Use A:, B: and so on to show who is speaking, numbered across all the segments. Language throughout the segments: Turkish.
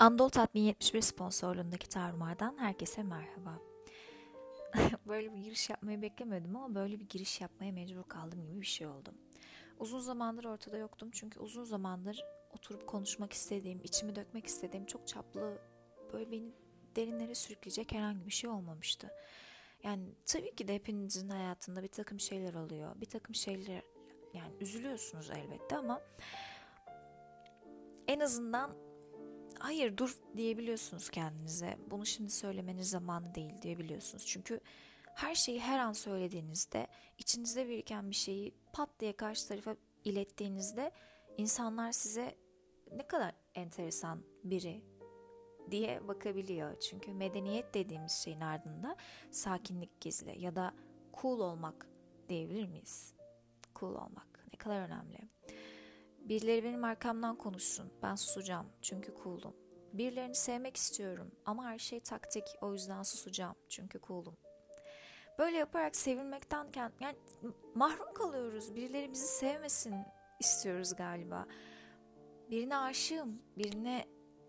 A: Anadolu Tatmin 71 sponsorluğundaki Tarmar'dan herkese merhaba. böyle bir giriş yapmayı beklemiyordum ama böyle bir giriş yapmaya mecbur kaldım gibi bir şey oldu. Uzun zamandır ortada yoktum çünkü uzun zamandır oturup konuşmak istediğim, içimi dökmek istediğim çok çaplı böyle beni derinlere sürükleyecek herhangi bir şey olmamıştı. Yani tabii ki de hepinizin hayatında bir takım şeyler oluyor. Bir takım şeyler yani üzülüyorsunuz elbette ama en azından hayır dur diyebiliyorsunuz kendinize. Bunu şimdi söylemeniz zamanı değil diyebiliyorsunuz. Çünkü her şeyi her an söylediğinizde içinizde biriken bir şeyi pat diye karşı tarafa ilettiğinizde insanlar size ne kadar enteresan biri diye bakabiliyor. Çünkü medeniyet dediğimiz şeyin ardında sakinlik gizli ya da cool olmak diyebilir miyiz? Cool olmak ne kadar önemli. Birileri benim arkamdan konuşsun. Ben susacağım çünkü cool'um. Birilerini sevmek istiyorum ama her şey taktik. O yüzden susacağım çünkü cool'um. Böyle yaparak sevilmekten yani mahrum kalıyoruz. Birileri bizi sevmesin istiyoruz galiba. Birine aşığım, birine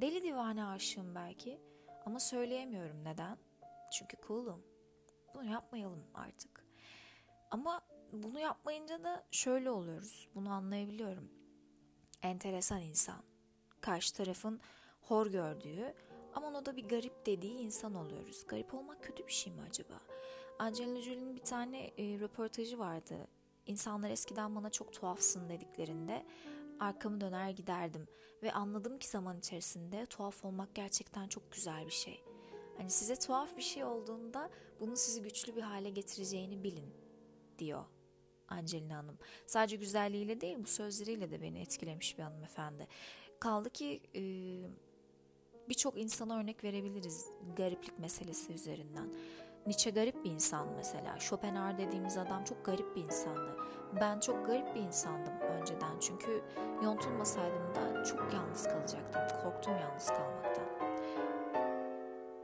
A: deli divane aşığım belki ama söyleyemiyorum neden? Çünkü cool'um. Bunu yapmayalım artık. Ama bunu yapmayınca da şöyle oluyoruz. Bunu anlayabiliyorum enteresan insan. Karşı tarafın hor gördüğü ama o da bir garip dediği insan oluyoruz. Garip olmak kötü bir şey mi acaba? Angelina Jolie'nin bir tane e, röportajı vardı. İnsanlar eskiden bana çok tuhafsın dediklerinde arkamı döner giderdim ve anladım ki zaman içerisinde tuhaf olmak gerçekten çok güzel bir şey. Hani size tuhaf bir şey olduğunda bunun sizi güçlü bir hale getireceğini bilin diyor Angelina Hanım. Sadece güzelliğiyle değil bu sözleriyle de beni etkilemiş bir hanımefendi. Kaldı ki e, birçok insana örnek verebiliriz gariplik meselesi üzerinden. Nietzsche garip bir insan mesela. Schopenhauer dediğimiz adam çok garip bir insandı. Ben çok garip bir insandım önceden çünkü yontulmasaydım da çok yalnız kalacaktım. Korktum yalnız kalmaktan.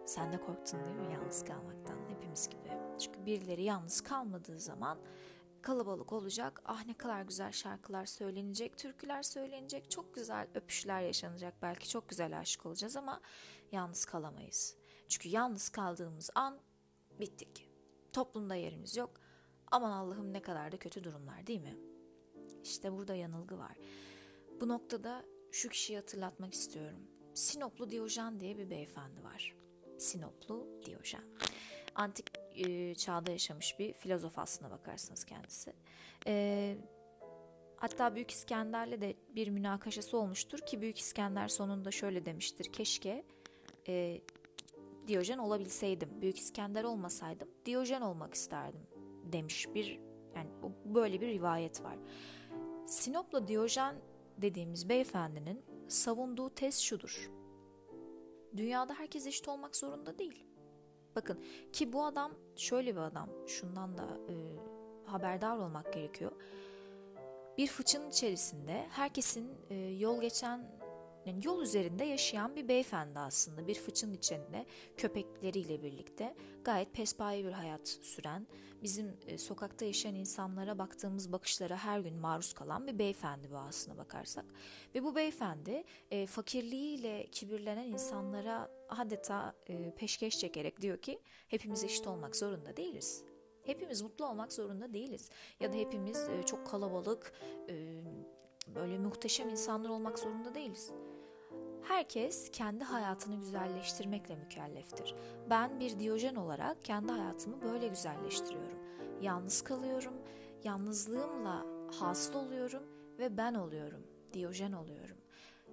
A: Sen de korktun değil mi yalnız kalmaktan? Hepimiz gibi. Çünkü birileri yalnız kalmadığı zaman kalabalık olacak. Ah ne kadar güzel şarkılar söylenecek, türküler söylenecek, çok güzel öpüşler yaşanacak. Belki çok güzel aşık olacağız ama yalnız kalamayız. Çünkü yalnız kaldığımız an bittik. Toplumda yerimiz yok. Aman Allah'ım ne kadar da kötü durumlar değil mi? İşte burada yanılgı var. Bu noktada şu kişiyi hatırlatmak istiyorum. Sinoplu Diyojen diye bir beyefendi var. Sinoplu Diyojen. Antik e, çağda yaşamış bir filozof aslına bakarsanız kendisi. E, hatta Büyük İskender'le de bir münakaşası olmuştur ki Büyük İskender sonunda şöyle demiştir. Keşke e, Diyojen olabilseydim, Büyük İskender olmasaydım Diyojen olmak isterdim demiş bir yani böyle bir rivayet var. Sinop'la Diyojen dediğimiz beyefendinin savunduğu tez şudur. Dünyada herkes eşit olmak zorunda değil. Bakın ki bu adam şöyle bir adam. Şundan da e, haberdar olmak gerekiyor. Bir fıçının içerisinde herkesin e, yol geçen yani yol üzerinde yaşayan bir beyefendi aslında. Bir fıçının içinde köpekleriyle birlikte gayet pespaye bir hayat süren, bizim e, sokakta yaşayan insanlara baktığımız bakışlara her gün maruz kalan bir beyefendi bu aslına bakarsak. Ve bu beyefendi e, fakirliğiyle kibirlenen insanlara adeta e, peşkeş çekerek diyor ki hepimiz eşit olmak zorunda değiliz. Hepimiz mutlu olmak zorunda değiliz. Ya da hepimiz e, çok kalabalık, e, böyle muhteşem insanlar olmak zorunda değiliz. Herkes kendi hayatını güzelleştirmekle mükelleftir. Ben bir Diyojen olarak kendi hayatımı böyle güzelleştiriyorum. Yalnız kalıyorum, yalnızlığımla hasıl oluyorum ve ben oluyorum, Diyojen oluyorum.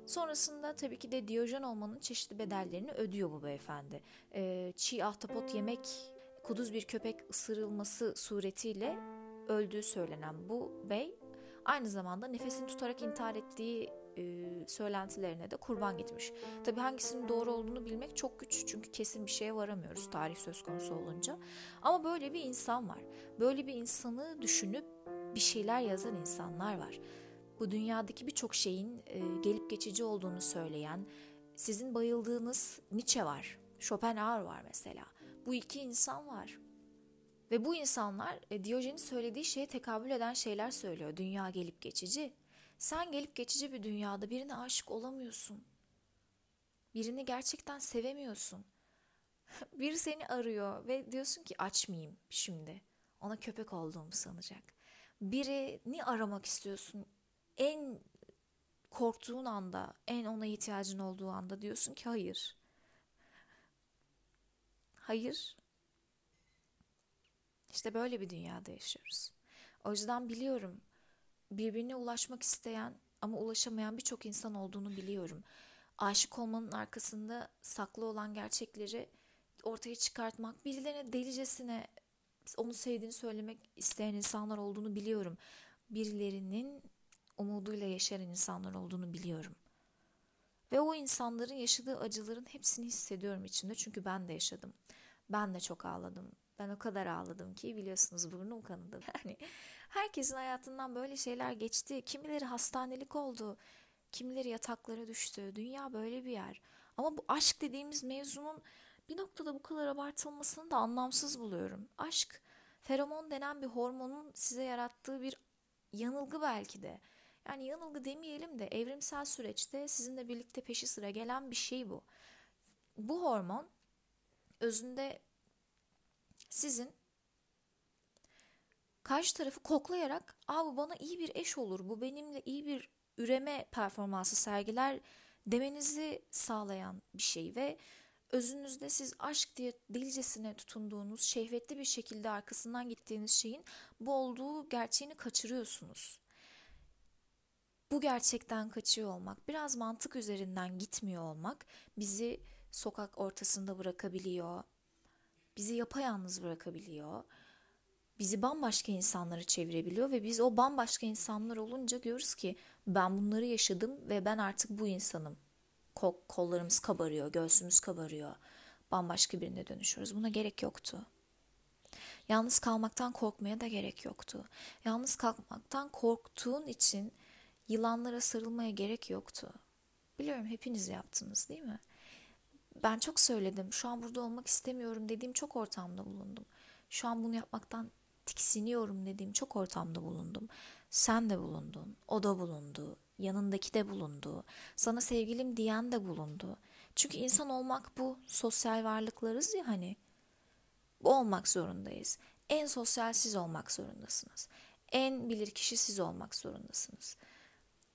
A: Sonrasında tabii ki de Diyojen olmanın çeşitli bedellerini ödüyor bu beyefendi. Ee, çiğ ahtapot yemek, kuduz bir köpek ısırılması suretiyle öldüğü söylenen bu bey aynı zamanda nefesini tutarak intihar ettiği e, söylentilerine de kurban gitmiş. Tabi hangisinin doğru olduğunu bilmek çok güç çünkü kesin bir şeye varamıyoruz tarih söz konusu olunca. Ama böyle bir insan var. Böyle bir insanı düşünüp bir şeyler yazan insanlar var. Bu dünyadaki birçok şeyin e, gelip geçici olduğunu söyleyen, sizin bayıldığınız Nietzsche var, Schopenhauer var mesela. Bu iki insan var. Ve bu insanlar e, Diyojen'in söylediği şeye tekabül eden şeyler söylüyor. Dünya gelip geçici. Sen gelip geçici bir dünyada birine aşık olamıyorsun. Birini gerçekten sevemiyorsun. Biri seni arıyor ve diyorsun ki açmayayım şimdi. Ona köpek olduğumu sanacak. Birini aramak istiyorsun. En korktuğun anda, en ona ihtiyacın olduğu anda diyorsun ki hayır. Hayır. İşte böyle bir dünyada yaşıyoruz. O yüzden biliyorum birbirine ulaşmak isteyen ama ulaşamayan birçok insan olduğunu biliyorum. Aşık olmanın arkasında saklı olan gerçekleri ortaya çıkartmak, birilerine delicesine onu sevdiğini söylemek isteyen insanlar olduğunu biliyorum. Birilerinin umuduyla yaşayan insanlar olduğunu biliyorum. Ve o insanların yaşadığı acıların hepsini hissediyorum içinde çünkü ben de yaşadım. Ben de çok ağladım. Ben o kadar ağladım ki biliyorsunuz burnum kanadı. Yani herkesin hayatından böyle şeyler geçti. Kimileri hastanelik oldu. Kimileri yataklara düştü. Dünya böyle bir yer. Ama bu aşk dediğimiz mevzunun bir noktada bu kadar abartılmasını da anlamsız buluyorum. Aşk, feromon denen bir hormonun size yarattığı bir yanılgı belki de. Yani yanılgı demeyelim de evrimsel süreçte sizinle birlikte peşi sıra gelen bir şey bu. Bu hormon özünde sizin karşı tarafı koklayarak Aa, bu bana iyi bir eş olur, bu benimle iyi bir üreme performansı sergiler demenizi sağlayan bir şey ve özünüzde siz aşk diye delicesine tutunduğunuz, şehvetli bir şekilde arkasından gittiğiniz şeyin bu olduğu gerçeğini kaçırıyorsunuz. Bu gerçekten kaçıyor olmak, biraz mantık üzerinden gitmiyor olmak bizi sokak ortasında bırakabiliyor, bizi yapayalnız bırakabiliyor. Bizi bambaşka insanlara çevirebiliyor ve biz o bambaşka insanlar olunca diyoruz ki ben bunları yaşadım ve ben artık bu insanım. Kol, kollarımız kabarıyor, göğsümüz kabarıyor. Bambaşka birine dönüşüyoruz. Buna gerek yoktu. Yalnız kalmaktan korkmaya da gerek yoktu. Yalnız kalmaktan korktuğun için yılanlara sarılmaya gerek yoktu. Biliyorum hepiniz yaptınız değil mi? Ben çok söyledim. Şu an burada olmak istemiyorum dediğim çok ortamda bulundum. Şu an bunu yapmaktan tiksiniyorum dediğim çok ortamda bulundum. Sen de bulundun, o da bulundu, yanındaki de bulundu, sana sevgilim diyen de bulundu. Çünkü insan olmak bu, sosyal varlıklarız ya hani. Bu olmak zorundayız. En sosyal siz olmak zorundasınız. En bilir kişi siz olmak zorundasınız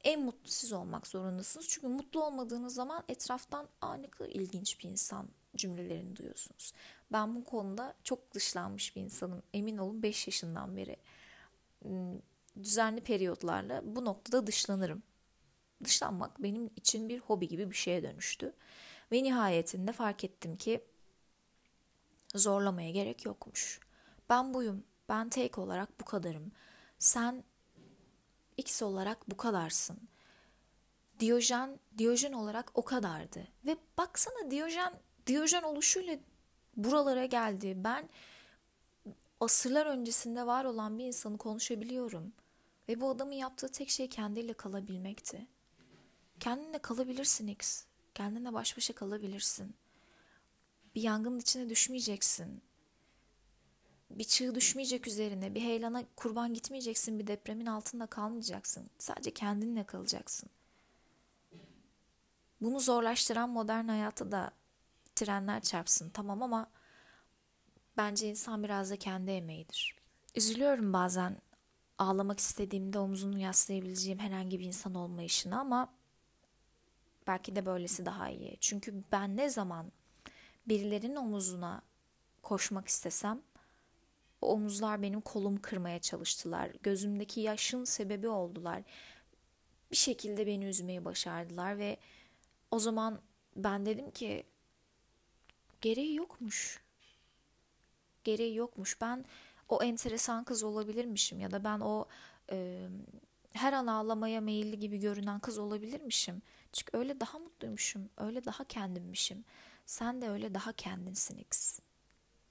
A: en mutlu siz olmak zorundasınız. Çünkü mutlu olmadığınız zaman etraftan aa ilginç bir insan cümlelerini duyuyorsunuz. Ben bu konuda çok dışlanmış bir insanım. Emin olun 5 yaşından beri hmm, düzenli periyotlarla bu noktada dışlanırım. Dışlanmak benim için bir hobi gibi bir şeye dönüştü. Ve nihayetinde fark ettim ki zorlamaya gerek yokmuş. Ben buyum. Ben tek olarak bu kadarım. Sen X olarak bu kadarsın. Diyojen, Diyojen olarak o kadardı. Ve baksana Diyojen, Diyojen oluşuyla buralara geldi. Ben asırlar öncesinde var olan bir insanı konuşabiliyorum. Ve bu adamın yaptığı tek şey kendiyle kalabilmekti. Kendinle kalabilirsin X. Kendinle baş başa kalabilirsin. Bir yangının içine düşmeyeceksin bir çığ düşmeyecek üzerine, bir heyelana kurban gitmeyeceksin, bir depremin altında kalmayacaksın. Sadece kendinle kalacaksın. Bunu zorlaştıran modern hayatı da trenler çarpsın tamam ama bence insan biraz da kendi emeğidir. Üzülüyorum bazen ağlamak istediğimde omzunu yaslayabileceğim herhangi bir insan olmayışına ama belki de böylesi daha iyi. Çünkü ben ne zaman birilerinin omuzuna koşmak istesem o omuzlar benim kolumu kırmaya çalıştılar. Gözümdeki yaşın sebebi oldular. Bir şekilde beni üzmeyi başardılar ve o zaman ben dedim ki gereği yokmuş. Gereği yokmuş. Ben o enteresan kız olabilirmişim ya da ben o e, her an ağlamaya meyilli gibi görünen kız olabilirmişim. Çünkü öyle daha mutluymuşum, öyle daha kendimmişim. Sen de öyle daha kendinsin X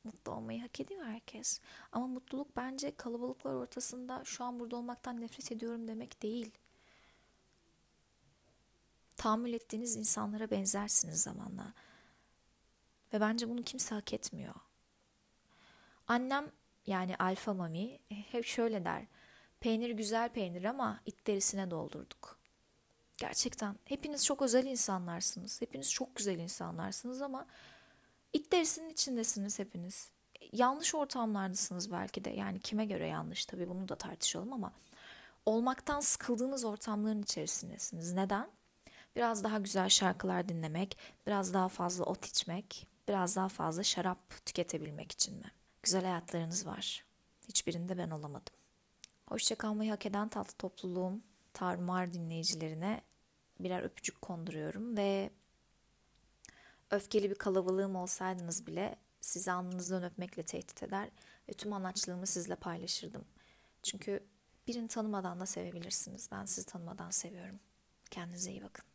A: mutlu olmayı hak ediyor herkes. Ama mutluluk bence kalabalıklar ortasında şu an burada olmaktan nefret ediyorum demek değil. Tahammül ettiğiniz insanlara benzersiniz zamanla. Ve bence bunu kimse hak etmiyor. Annem yani Alfa Mami hep şöyle der. Peynir güzel peynir ama it derisine doldurduk. Gerçekten hepiniz çok özel insanlarsınız. Hepiniz çok güzel insanlarsınız ama it derisinin içindesiniz hepiniz. Yanlış ortamlardasınız belki de. Yani kime göre yanlış tabii bunu da tartışalım ama olmaktan sıkıldığınız ortamların içerisindesiniz. Neden? Biraz daha güzel şarkılar dinlemek, biraz daha fazla ot içmek, biraz daha fazla şarap tüketebilmek için mi? Güzel hayatlarınız var. Hiçbirinde ben olamadım. Hoşça kalmayı hak eden tatlı topluluğum, tarumar dinleyicilerine birer öpücük konduruyorum ve öfkeli bir kalabalığım olsaydınız bile sizi alnınızdan öpmekle tehdit eder ve tüm anaçlığımı sizle paylaşırdım. Çünkü birini tanımadan da sevebilirsiniz. Ben sizi tanımadan seviyorum. Kendinize iyi bakın.